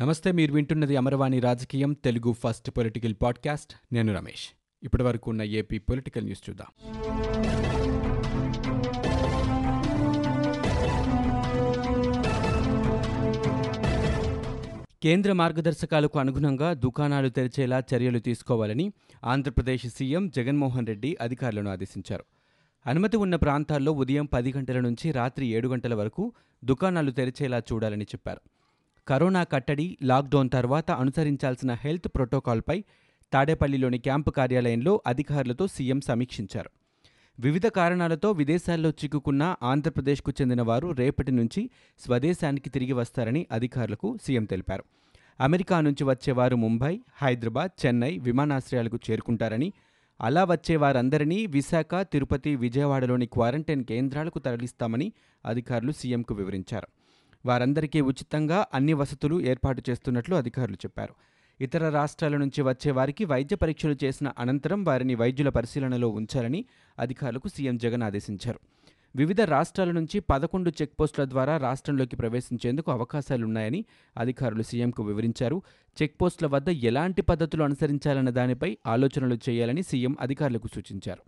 నమస్తే మీరు వింటున్నది అమరవాణి రాజకీయం తెలుగు ఫస్ట్ పొలిటికల్ పాడ్కాస్ట్. నేను రమేష్. ఇప్పటి వరకు ఉన్న ఏపీ పొలిటికల్ న్యూస్ చూద్దాం. కేంద్ర మార్గదర్శకాలకు అనుగుణంగా దుకాణాలు తెరిచేలా చర్యలు తీసుకోవాలని ఆంధ్రప్రదేశ్ సీఎం జగన్మోహన్ రెడ్డి అధికారులను ఆదేశించారు. అనుమతి ఉన్న ప్రాంతాల్లో ఉదయం పది గంటల నుంచి రాత్రి ఏడు గంటల వరకు దుకాణాలు తెరిచేలా చూడాలని చెప్పారు. కరోనా కట్టడి లాక్డౌన్ తర్వాత అనుసరించాల్సిన హెల్త్ ప్రోటోకాల్పై తాడేపల్లిలోని క్యాంపు కార్యాలయంలో అధికారులతో సీఎం సమీక్షించారు. వివిధ కారణాలతో విదేశాల్లో చిక్కుకున్న ఆంధ్రప్రదేశ్కు చెందిన వారు రేపటి నుంచి స్వదేశానికి తిరిగి వస్తారని అధికారులకు సీఎం తెలిపారు. అమెరికా నుంచి వచ్చేవారు ముంబై హైదరాబాద్ చెన్నై విమానాశ్రయాలకు చేరుకుంటారని అలా వచ్చే వారందరినీ విశాఖ తిరుపతి విజయవాడలోని క్వారంటైన్ కేంద్రాలకు తరలిస్తామని అధికారులు సీఎంకు వివరించారు. వారందరికీ ఉచితంగా అన్ని వసతులు ఏర్పాటు చేస్తున్నట్లు అధికారులు చెప్పారు. ఇతర రాష్ట్రాల నుంచి వచ్చే వారికి వైద్య పరీక్షలు చేసిన అనంతరం వారిని వైద్యుల పరిశీలనలో ఉంచాలని అధికారులకు సీఎం జగన్ ఆదేశించారు. వివిధ రాష్ట్రాల నుంచి పదకొండు చెక్పోస్టుల ద్వారా రాష్ట్రంలోకి ప్రవేశించేందుకు అవకాశాలున్నాయని అధికారులు సీఎంకు వివరించారు. చెక్పోస్టుల వద్ద ఎలాంటి పద్ధతులు అనుసరించాలన్న దానిపై ఆలోచనలు చేయాలని సీఎం అధికారులకు సూచించారు.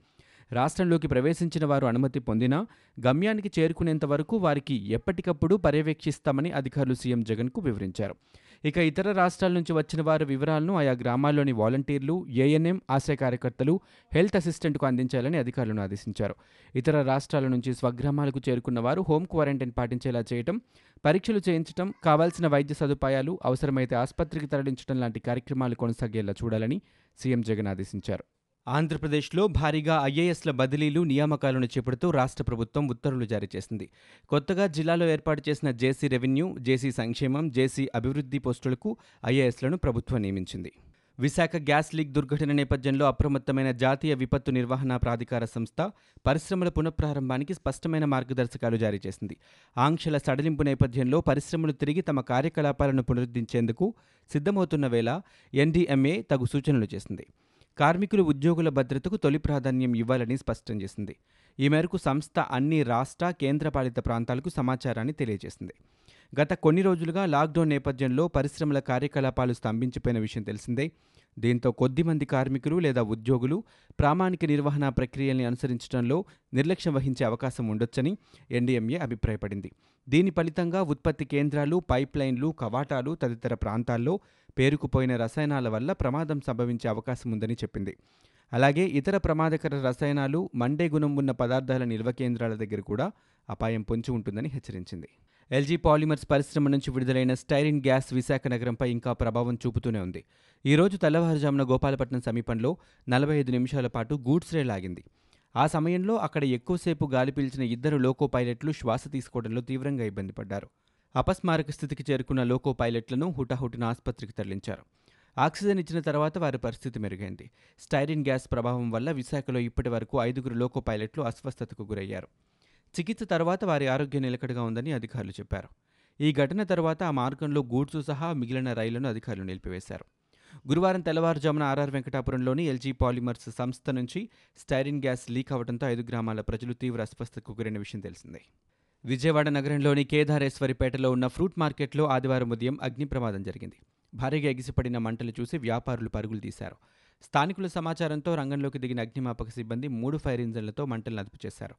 రాష్ట్రంలోకి ప్రవేశించిన వారు అనుమతి పొందినా గమ్యానికి చేరుకునేంత వరకు వారికి ఎప్పటికప్పుడు పర్యవేక్షిస్తామని అధికారులు సీఎం జగన్కు వివరించారు. ఇక ఇతర రాష్ట్రాల నుంచి వచ్చిన వారి వివరాలను ఆయా గ్రామాల్లోని వాలంటీర్లు ఏఎన్ఎం ఆశయ కార్యకర్తలు హెల్త్ అసిస్టెంట్కు అందించాలని అధికారులను ఆదేశించారు. ఇతర రాష్ట్రాల నుంచి స్వగ్రామాలకు చేరుకున్న వారు హోం క్వారంటైన్ పాటించేలా చేయటం పరీక్షలు చేయించడం కావాల్సిన వైద్య సదుపాయాలు అవసరమైతే ఆసుపత్రికి తరలించడం లాంటి కార్యక్రమాలు కొనసాగేలా చూడాలని సీఎం జగన్ ఆదేశించారు. ఆంధ్రప్రదేశ్లో భారీగా ఐఏఎస్ల బదిలీలు నియామకాలను చేపడుతూ రాష్ట్ర ప్రభుత్వం ఉత్తర్వులు జారీ చేసింది. కొత్తగా జిల్లాలో ఏర్పాటు చేసిన జేసీ రెవెన్యూ జేసీ సంక్షేమం జేసీ అభివృద్ధి పోస్టులకు ఐఏఎస్లను ప్రభుత్వం నియమించింది. విశాఖ గ్యాస్ లీక్ దుర్ఘటన నేపథ్యంలో అప్రమత్తమైన జాతీయ విపత్తు నిర్వహణ ప్రాధికార సంస్థ పరిశ్రమల పునఃప్రారంభానికి స్పష్టమైన మార్గదర్శకాలు జారీ చేసింది. ఆంక్షల సడలింపు నేపథ్యంలో పరిశ్రమలు తిరిగి తమ కార్యకలాపాలను పునరుద్ధరించేందుకు సిద్ధమవుతున్న వేళ ఎన్డీఎంఏ తగు సూచనలు చేసింది. కార్మికులు ఉద్యోగుల భద్రతకు తొలి ప్రాధాన్యం ఇవ్వాలని స్పష్టం చేసింది. ఈ మేరకు సంస్థ అన్ని రాష్ట్ర కేంద్రపాలిత ప్రాంతాలకు సమాచారాన్ని తెలియజేసింది. గత కొన్ని రోజులుగా లాక్డౌన్ నేపథ్యంలో పరిశ్రమల కార్యకలాపాలు స్తంభించిపోయిన విషయం తెలిసిందే. దీంతో కొద్దిమంది కార్మికులు లేదా ఉద్యోగులు ప్రామాణిక నిర్వహణ ప్రక్రియల్ని అనుసరించడంలో నిర్లక్ష్యం వహించే అవకాశం ఉండొచ్చని ఎన్డీఎంఏ అభిప్రాయపడింది. దీని ఫలితంగా ఉత్పత్తి కేంద్రాలు పైప్లైన్లు కవాటాలు తదితర ప్రాంతాల్లో పేరుకుపోయిన రసాయనాల వల్ల ప్రమాదం సంభవించే అవకాశం ఉందని చెప్పింది. అలాగే ఇతర ప్రమాదకర రసాయనాలు మండే గుణం ఉన్న పదార్థాల నిల్వ కేంద్రాల దగ్గర కూడా అపాయం పొంచి ఉంటుందని హెచ్చరించింది. ఎల్జీ పాలిమర్స్ పరిశ్రమ నుంచి విడుదలైన స్టైరిన్ గ్యాస్ విశాఖ నగరంపై ఇంకా ప్రభావం చూపుతూనే ఉంది. ఈ రోజు తెల్లవారుజామున గోపాలపట్నం సమీపంలో నలభై ఐదు నిమిషాల పాటు గూడ్స్ రైల్ ఆగింది ఆ సమయంలో అక్కడ ఎక్కువసేపు గాలి పీల్చిన ఇద్దరు లోకో పైలట్లు శ్వాస తీసుకోవడంలో తీవ్రంగా ఇబ్బంది పడ్డారు. అపస్మారక స్థితికి చేరుకున్న లోకో పైలట్లను హుటాహుటిన ఆసుపత్రికి తరలించారు. ఆక్సిజన్ ఇచ్చిన తర్వాత వారి పరిస్థితి మెరుగైంది. స్టైరిన్ గ్యాస్ ప్రభావం వల్ల విశాఖలో ఇప్పటి వరకు ఐదుగురు లోకో పైలట్లు అస్వస్థతకు గురయ్యారు. చికిత్స తర్వాత వారి ఆరోగ్యం నిలకడగా ఉందని అధికారులు చెప్పారు. ఈ ఘటన తర్వాత ఆ మార్గంలో గూడ్సు సహా మిగిలిన రైళ్ళను అధికారులు నిలిపివేశారు. గురువారం తెల్లవారుజామున ఆర్ఆర్ వెంకటాపురంలోని ఎల్జీ పాలిమర్స్ సంస్థ నుంచి స్టైరిన్ గ్యాస్ లీక్ అవడంతో ఐదు గ్రామాల ప్రజలు తీవ్ర అస్వస్థతకు గురైన విషయం తెలిసిందే. విజయవాడ నగరంలోని కేదారేశ్వరిపేటలో ఉన్న ఫ్రూట్ మార్కెట్లో ఆదివారం ఉదయం అగ్ని ప్రమాదం జరిగింది. భారీగా ఎగిసిపడిన మంటలు చూసి వ్యాపారులు పరుగులు తీశారు. స్థానికుల సమాచారంతో రంగంలోకి దిగిన అగ్నిమాపక సిబ్బంది మూడు ఫైర్ ఇంజన్లతో మంటలను అదుపు చేశారు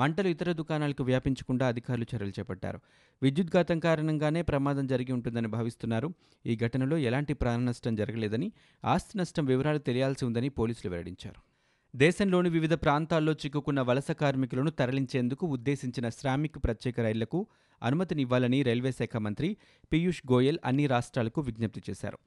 మంటలు ఇతర దుకాణాలకు వ్యాపించకుండా అధికారులు చర్యలు చేపట్టారు. విద్యుద్ఘాతం కారణంగానే ప్రమాదం జరిగి ఉంటుందని భావిస్తున్నారు. ఈ ఘటనలో ఎలాంటి ప్రాణ నష్టం జరగలేదని ఆస్తి నష్టం వివరాలు తెలియాల్సి ఉందని పోలీసులు వెల్లడించారు. దేశంలోని వివిధ ప్రాంతాల్లో చిక్కుకున్న వలస కార్మికులను తరలించేందుకు ఉద్దేశించిన శ్రామిక్ ప్రత్యేక రైళ్ళకు అనుమతినివ్వాలని రైల్వే శాఖ మంత్రి పీయూష్ గోయల్ అన్ని రాష్ట్రాలకు విజ్ఞప్తి చేశారు.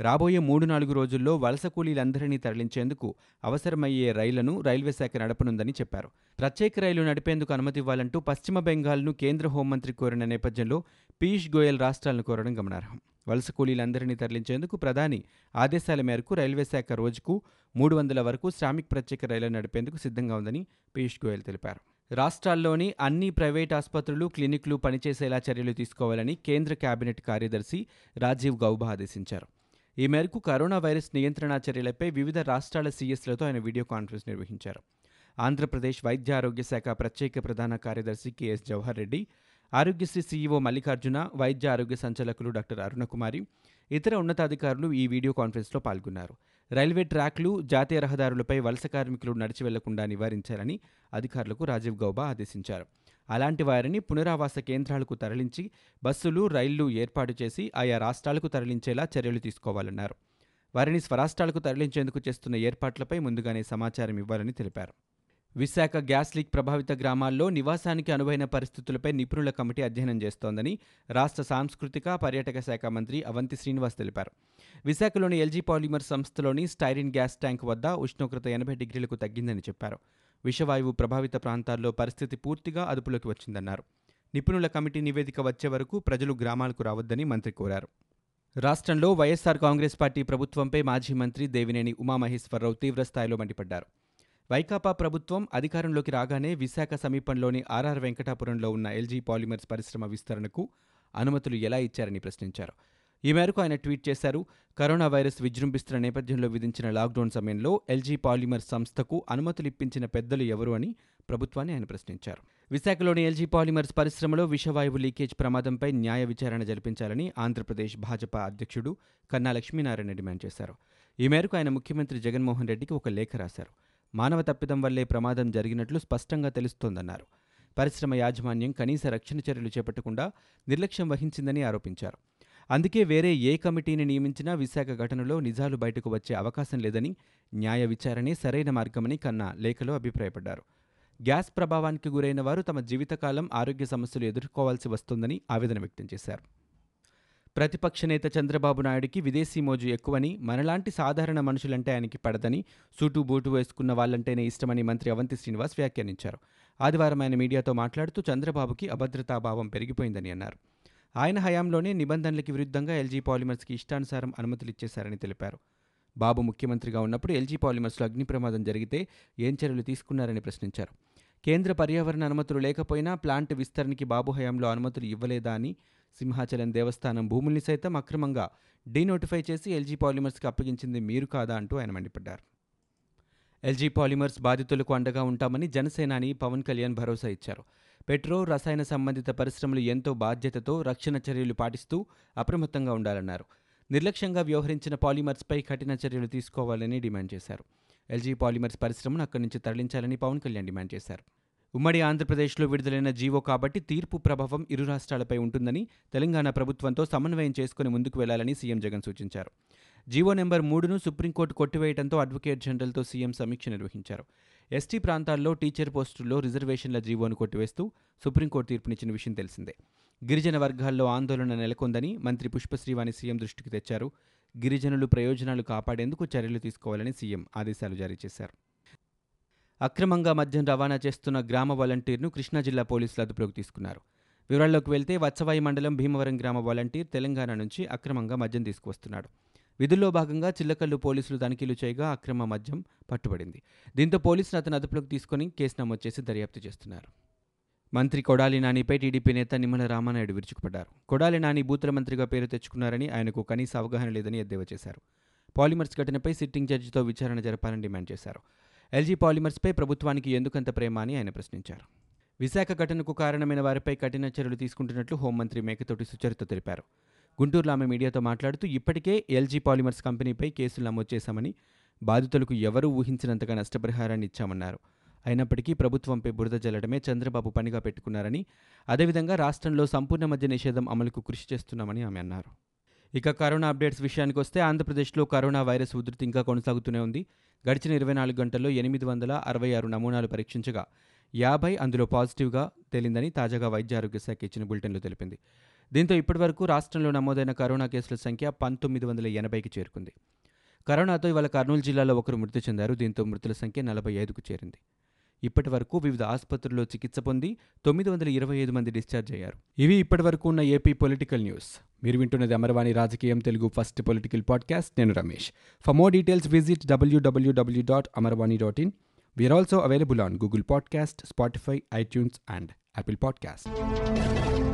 రాబోయే మూడు నాలుగు రోజుల్లో వలస కూలీలందరినీ తరలించేందుకు అవసరమయ్యే రైళ్ళను రైల్వే శాఖ నడపనుందని చెప్పారు. ప్రత్యేక రైలు నడిపేందుకు అనుమతి ఇవ్వాలంటూ పశ్చిమ బెంగాల్ను కేంద్ర హోంమంత్రి కోరిన నేపథ్యంలో పీయూష్ గోయల్ రాష్ట్రాలను కోరడం గమనార్హం. వలస కూలీలందరినీ తరలించేందుకు ప్రధాని ఆదేశాల మేరకు రైల్వే శాఖ రోజుకు మూడు వందల వరకు శ్రామిక్ ప్రత్యేక రైళ్ళను నడిపేందుకు సిద్ధంగా ఉందని పీయూష్ గోయల్ తెలిపారు. రాష్ట్రాల్లోని అన్ని ప్రైవేట్ ఆసుపత్రులు క్లినిక్లు పనిచేసేలా చర్యలు తీసుకోవాలని కేంద్ర కేబినెట్ కార్యదర్శి రాజీవ్ గౌబా ఆదేశించారు. ఈ మేరకు కరోనా వైరస్ నియంత్రణ చర్యలపై వివిధ రాష్ట్రాల సీఎస్లతో ఆయన వీడియో కాన్ఫరెన్స్ నిర్వహించారు. ఆంధ్రప్రదేశ్ వైద్య ఆరోగ్య శాఖ ప్రత్యేక ప్రధాన కార్యదర్శి K S Jawahar Reddy Aarogyasri CEO Mallikarjuna వైద్య ఆరోగ్య సంచాలకులు డాక్టర్ అరుణకుమారి ఇతర ఉన్నతాధికారులు ఈ వీడియో కాన్ఫరెన్స్లో పాల్గొన్నారు. రైల్వే ట్రాక్లు జాతీయ రహదారులపై వలస కార్మికులు నడిచి వెళ్ళకుండా నివారించాలని అధికారులకు రాజీవ్ గౌబా ఆదేశించారు. అలాంటి వారిని పునరావాస కేంద్రాలకు తరలించి బస్సులు రైళ్ళు ఏర్పాటు చేసి ఆయా రాష్ట్రాలకు తరలించేలా చర్యలు తీసుకోవాలన్నారు. వారిని స్వరాష్ట్రాలకు తరలించేందుకు చేస్తున్న ఏర్పాట్లపై ముందుగానే సమాచారం ఇవ్వాలని తెలిపారు. విశాఖ గ్యాస్ లీక్ ప్రభావిత గ్రామాల్లో నివాసానికి అనువైన పరిస్థితులపై నిపుణుల కమిటీ అధ్యయనం చేస్తోందని రాష్ట్ర సాంస్కృతిక పర్యాటక శాఖ మంత్రి అవంతి శ్రీనివాస్ తెలిపారు. విశాఖలోని ఎల్జీ పాలిమర్ సంస్థలోని స్టైరిన్ గ్యాస్ ట్యాంక్ వద్ద ఉష్ణోగ్రత ఎనభై డిగ్రీలకు తగ్గిందని చెప్పారు. విషవాయువు ప్రభావిత ప్రాంతాల్లో పరిస్థితి పూర్తిగా అదుపులోకి వచ్చిందన్నారు. నిపుణుల కమిటీ నివేదిక వచ్చే వరకు ప్రజలు గ్రామాలకు రావద్దని మంత్రి కోరారు. రాష్ట్రంలో వైఎస్సార్ కాంగ్రెస్ పార్టీ ప్రభుత్వంపై మాజీ మంత్రి దేవినేని ఉమామహేశ్వరరావు తీవ్రస్థాయిలో మండిపడ్డారు. వైకాపా ప్రభుత్వం అధికారంలోకి రాగానే విశాఖ సమీపంలోని ఆర్ఆర్ వెంకటాపురంలో ఉన్న ఎల్జీ పాలిమర్స్ పరిశ్రమ విస్తరణకు అనుమతులు ఎలా ఇచ్చారని ప్రశ్నించారు. ఈ మేరకు ఆయన ట్వీట్ చేశారు కరోనా వైరస్ విజృంభిస్తున్న నేపథ్యంలో విధించిన లాక్డౌన్ సమయంలో ఎల్జీ పాలిమర్ సంస్థకు అనుమతులు ఇప్పించిన పెద్దలు ఎవరు అని ప్రభుత్వాన్ని ఆయన ప్రశ్నించారు. విశాఖలోని ఎల్జీ పాలిమర్స్ పరిశ్రమలో విషవాయువు లీకేజ్ ప్రమాదంపై న్యాయ విచారణ జరిపించాలని ఆంధ్రప్రదేశ్ భాజపా అధ్యక్షుడు కన్నా లక్ష్మీనారాయణ డిమాండ్ చేశారు. ఈ మేరకు ఆయన ముఖ్యమంత్రి జగన్మోహన్ రెడ్డికి ఒక లేఖ రాశారు. మానవ తప్పిదం వల్లే ప్రమాదం జరిగినట్లు స్పష్టంగా తెలుస్తోందన్నారు. పరిశ్రమ యాజమాన్యం కనీస రక్షణ చర్యలు చేపట్టకుండా నిర్లక్ష్యం వహించిందని ఆరోపించారు. అందుకే వేరే ఏ కమిటీని నియమించినా విశాఖ ఘటనలో నిజాలు బయటకు వచ్చే అవకాశం లేదని న్యాయ విచారణే సరైన మార్గమని కన్నా లేఖలో అభిప్రాయపడ్డారు. గ్యాస్ ప్రభావానికి గురైన వారు తమ జీవితకాలం ఆరోగ్య సమస్యలు ఎదుర్కోవాల్సి వస్తుందని ఆవేదన వ్యక్తం చేశారు. ప్రతిపక్ష నేత చంద్రబాబు నాయుడికి విదేశీ మోజు ఎక్కువని మనలాంటి సాధారణ మనుషులంటే ఆయనకి పడదని సూటు బూటు వేసుకున్న వాళ్ళంటేనే ఇష్టమని మంత్రి అవంతి శ్రీనివాస్ వ్యాఖ్యానించారు. ఆదివారం ఆయన మీడియాతో మాట్లాడుతూ చంద్రబాబుకి అభద్రతాభావం పెరిగిపోయిందని అన్నారు. ఆయన హయాంలోనే నిబంధనలకి విరుద్ధంగా ఎల్జీ పాలిమర్స్కి ఇష్టానుసారం అనుమతులు ఇచ్చేశారని తెలిపారు. బాబు ముఖ్యమంత్రిగా ఉన్నప్పుడు ఎల్జీ పాలిమర్స్లో అగ్ని ప్రమాదం జరిగితే ఏం చర్యలు తీసుకున్నారని ప్రశ్నించారు. కేంద్ర పర్యావరణ అనుమతులు లేకపోయినా ప్లాంట్ విస్తరణకి బాబు హయాంలో అనుమతులు ఇవ్వలేదా అని సింహాచలం దేవస్థానం భూముల్ని సైతం అక్రమంగా డీనోటిఫై చేసి ఎల్జీ పాలిమర్స్కి అప్పగించింది మీరు కాదా అంటూ ఆయన మండిపడ్డారు. ఎల్జీ పాలిమర్స్ బాధితులకు అండగా ఉంటామని జనసేనాని పవన్ కళ్యాణ్ భరోసా ఇచ్చారు. పెట్రో రసాయన సంబంధిత పరిశ్రమలు ఎంతో బాధ్యతతో రక్షణ చర్యలు పాటిస్తూ అప్రమత్తంగా ఉండాలన్నారు. నిర్లక్ష్యంగా వ్యవహరించిన పాలిమర్స్పై కఠిన చర్యలు తీసుకోవాలని డిమాండ్ చేశారు. ఎల్జీ పాలిమర్స్ పరిశ్రమను అక్కడి నుంచి తరలించాలని పవన్ కళ్యాణ్ డిమాండ్ చేశారు. ఉమ్మడి ఆంధ్రప్రదేశ్లో విడుదలైన జీవో కాబట్టి తీర్పు ప్రభావం ఇరు రాష్ట్రాలపై ఉంటుందని తెలంగాణ ప్రభుత్వంతో సమన్వయం చేసుకుని ముందుకు వెళ్ళాలని సీఎం జగన్ సూచించారు. జీవో నెంబర్ మూడును సుప్రీంకోర్టు కొట్టివేయడంతో అడ్వకేట్ జనరల్తో సీఎం సమీక్ష నిర్వహించారు. ఎస్టీ ప్రాంతాల్లో టీచర్ పోస్టుల్లో రిజర్వేషన్ల జీవోను కొట్టివేస్తూ సుప్రీంకోర్టు తీర్పునిచ్చిన విషయం తెలిసిందే. గిరిజన వర్గాల్లో ఆందోళన నెలకొందని మంత్రి పుష్పశ్రీవాణి సీఎం దృష్టికి తెచ్చారు. గిరిజనులు ప్రయోజనాలు కాపాడేందుకు చర్యలు తీసుకోవాలని సీఎం ఆదేశాలు జారీ చేశారు. అక్రమంగా మద్యం రవాణా చేస్తున్న గ్రామ వాలంటీర్ను కృష్ణా జిల్లా పోలీసులు అదుపులోకి తీసుకున్నారు. వివరాల్లోకి వెళ్తే వత్సవాయి మండలం భీమవరం గ్రామ వాలంటీర్ తెలంగాణ నుంచి అక్రమంగా మద్యం తీసుకువస్తున్నాడు. విధుల్లో భాగంగా చిల్లకల్లు పోలీసులు తనిఖీలు చేయగా అక్రమ మద్యం పట్టుబడింది. దీంతో పోలీసులు అతను అదుపులోకి తీసుకుని కేసు నమోదు చేసి దర్యాప్తు చేస్తున్నారు. మంత్రి కొడాలి నానిపై టీడీపీ నేత నిమ్మల రామానాయుడు విరుచుకుపడ్డారు. కొడాలి నాని బూతుల మంత్రిగా పేరు తెచ్చుకున్నారని ఆయనకు కనీస అవగాహన లేదని ఎద్దేవా చేశారు. పాలిమర్స్ ఘటనపై సిట్టింగ్ జడ్జితో విచారణ జరపాలని డిమాండ్ చేశారు. ఎల్జీ పాలిమర్స్పై ప్రభుత్వానికి ఎందుకంత ప్రేమ అని ఆయన ప్రశ్నించారు. విశాఖ ఘటనకు కారణమైన వారిపై కఠిన చర్యలు తీసుకుంటున్నట్లు హోంమంత్రి మేకతోటి సుచరిత తెలిపారు. గుంటూరులో ఆమె మీడియాతో మాట్లాడుతూ ఇప్పటికే ఎల్జీ పాలిమర్స్ కంపెనీపై కేసులు నమోదు చేశామని బాధితులకు ఎవరూ ఊహించినంతగా నష్టపరిహారాన్ని ఇచ్చామన్నారు. అయినప్పటికీ ప్రభుత్వంపై బురద జల్లడమే చంద్రబాబు పనిగా పెట్టుకున్నారని అదేవిధంగా రాష్ట్రంలో సంపూర్ణ మద్య నిషేధం అమలుకు కృషి చేస్తున్నామని ఆమె అన్నారు. ఇక కరోనా అప్డేట్స్ విషయానికి వస్తే ఆంధ్రప్రదేశ్లో కరోనా వైరస్ ఉధృతి ఇంకా కొనసాగుతూనే ఉంది. గడిచిన ఇరవై నాలుగు గంటల్లో ఎనిమిది వందల అరవై ఆరు నమూనాలు పరీక్షించగా యాభై అందులో పాజిటివ్గా తేలిందని తాజాగా వైద్య ఆరోగ్య శాఖ ఇచ్చిన బులెటిన్లో తెలిపింది. దీంతో ఇప్పటివరకు రాష్ట్రంలో నమోదైన కరోనా కేసుల సంఖ్య పంతొమ్మిది వందల ఎనభైకి చేరుకుంది. కరోనాతో ఇవాళ కర్నూలు జిల్లాలో ఒకరు మృతి చెందారు. దీంతో మృతుల సంఖ్య నలభై ఐదుకు చేరింది. ఇప్పటి వరకు వివిధ ఆసుపత్రుల్లో చికిత్స పొంది తొమ్మిది వందల ఇరవై ఐదు మంది డిశ్చార్జ్ అయ్యారు. ఇవి ఇప్పటి వరకు ఉన్న ఏపీ పొలిటికల్ న్యూస్. మీరు వింటున్నది అమరవాణి రాజకీయం తెలుగు ఫస్ట్ పొలిటికల్ పాడ్కాస్ట్. నేను Ramesh. For more details visit W W W dot Amarvani dot in we are also available on Google podcast Spotify iTunes and Apple podcast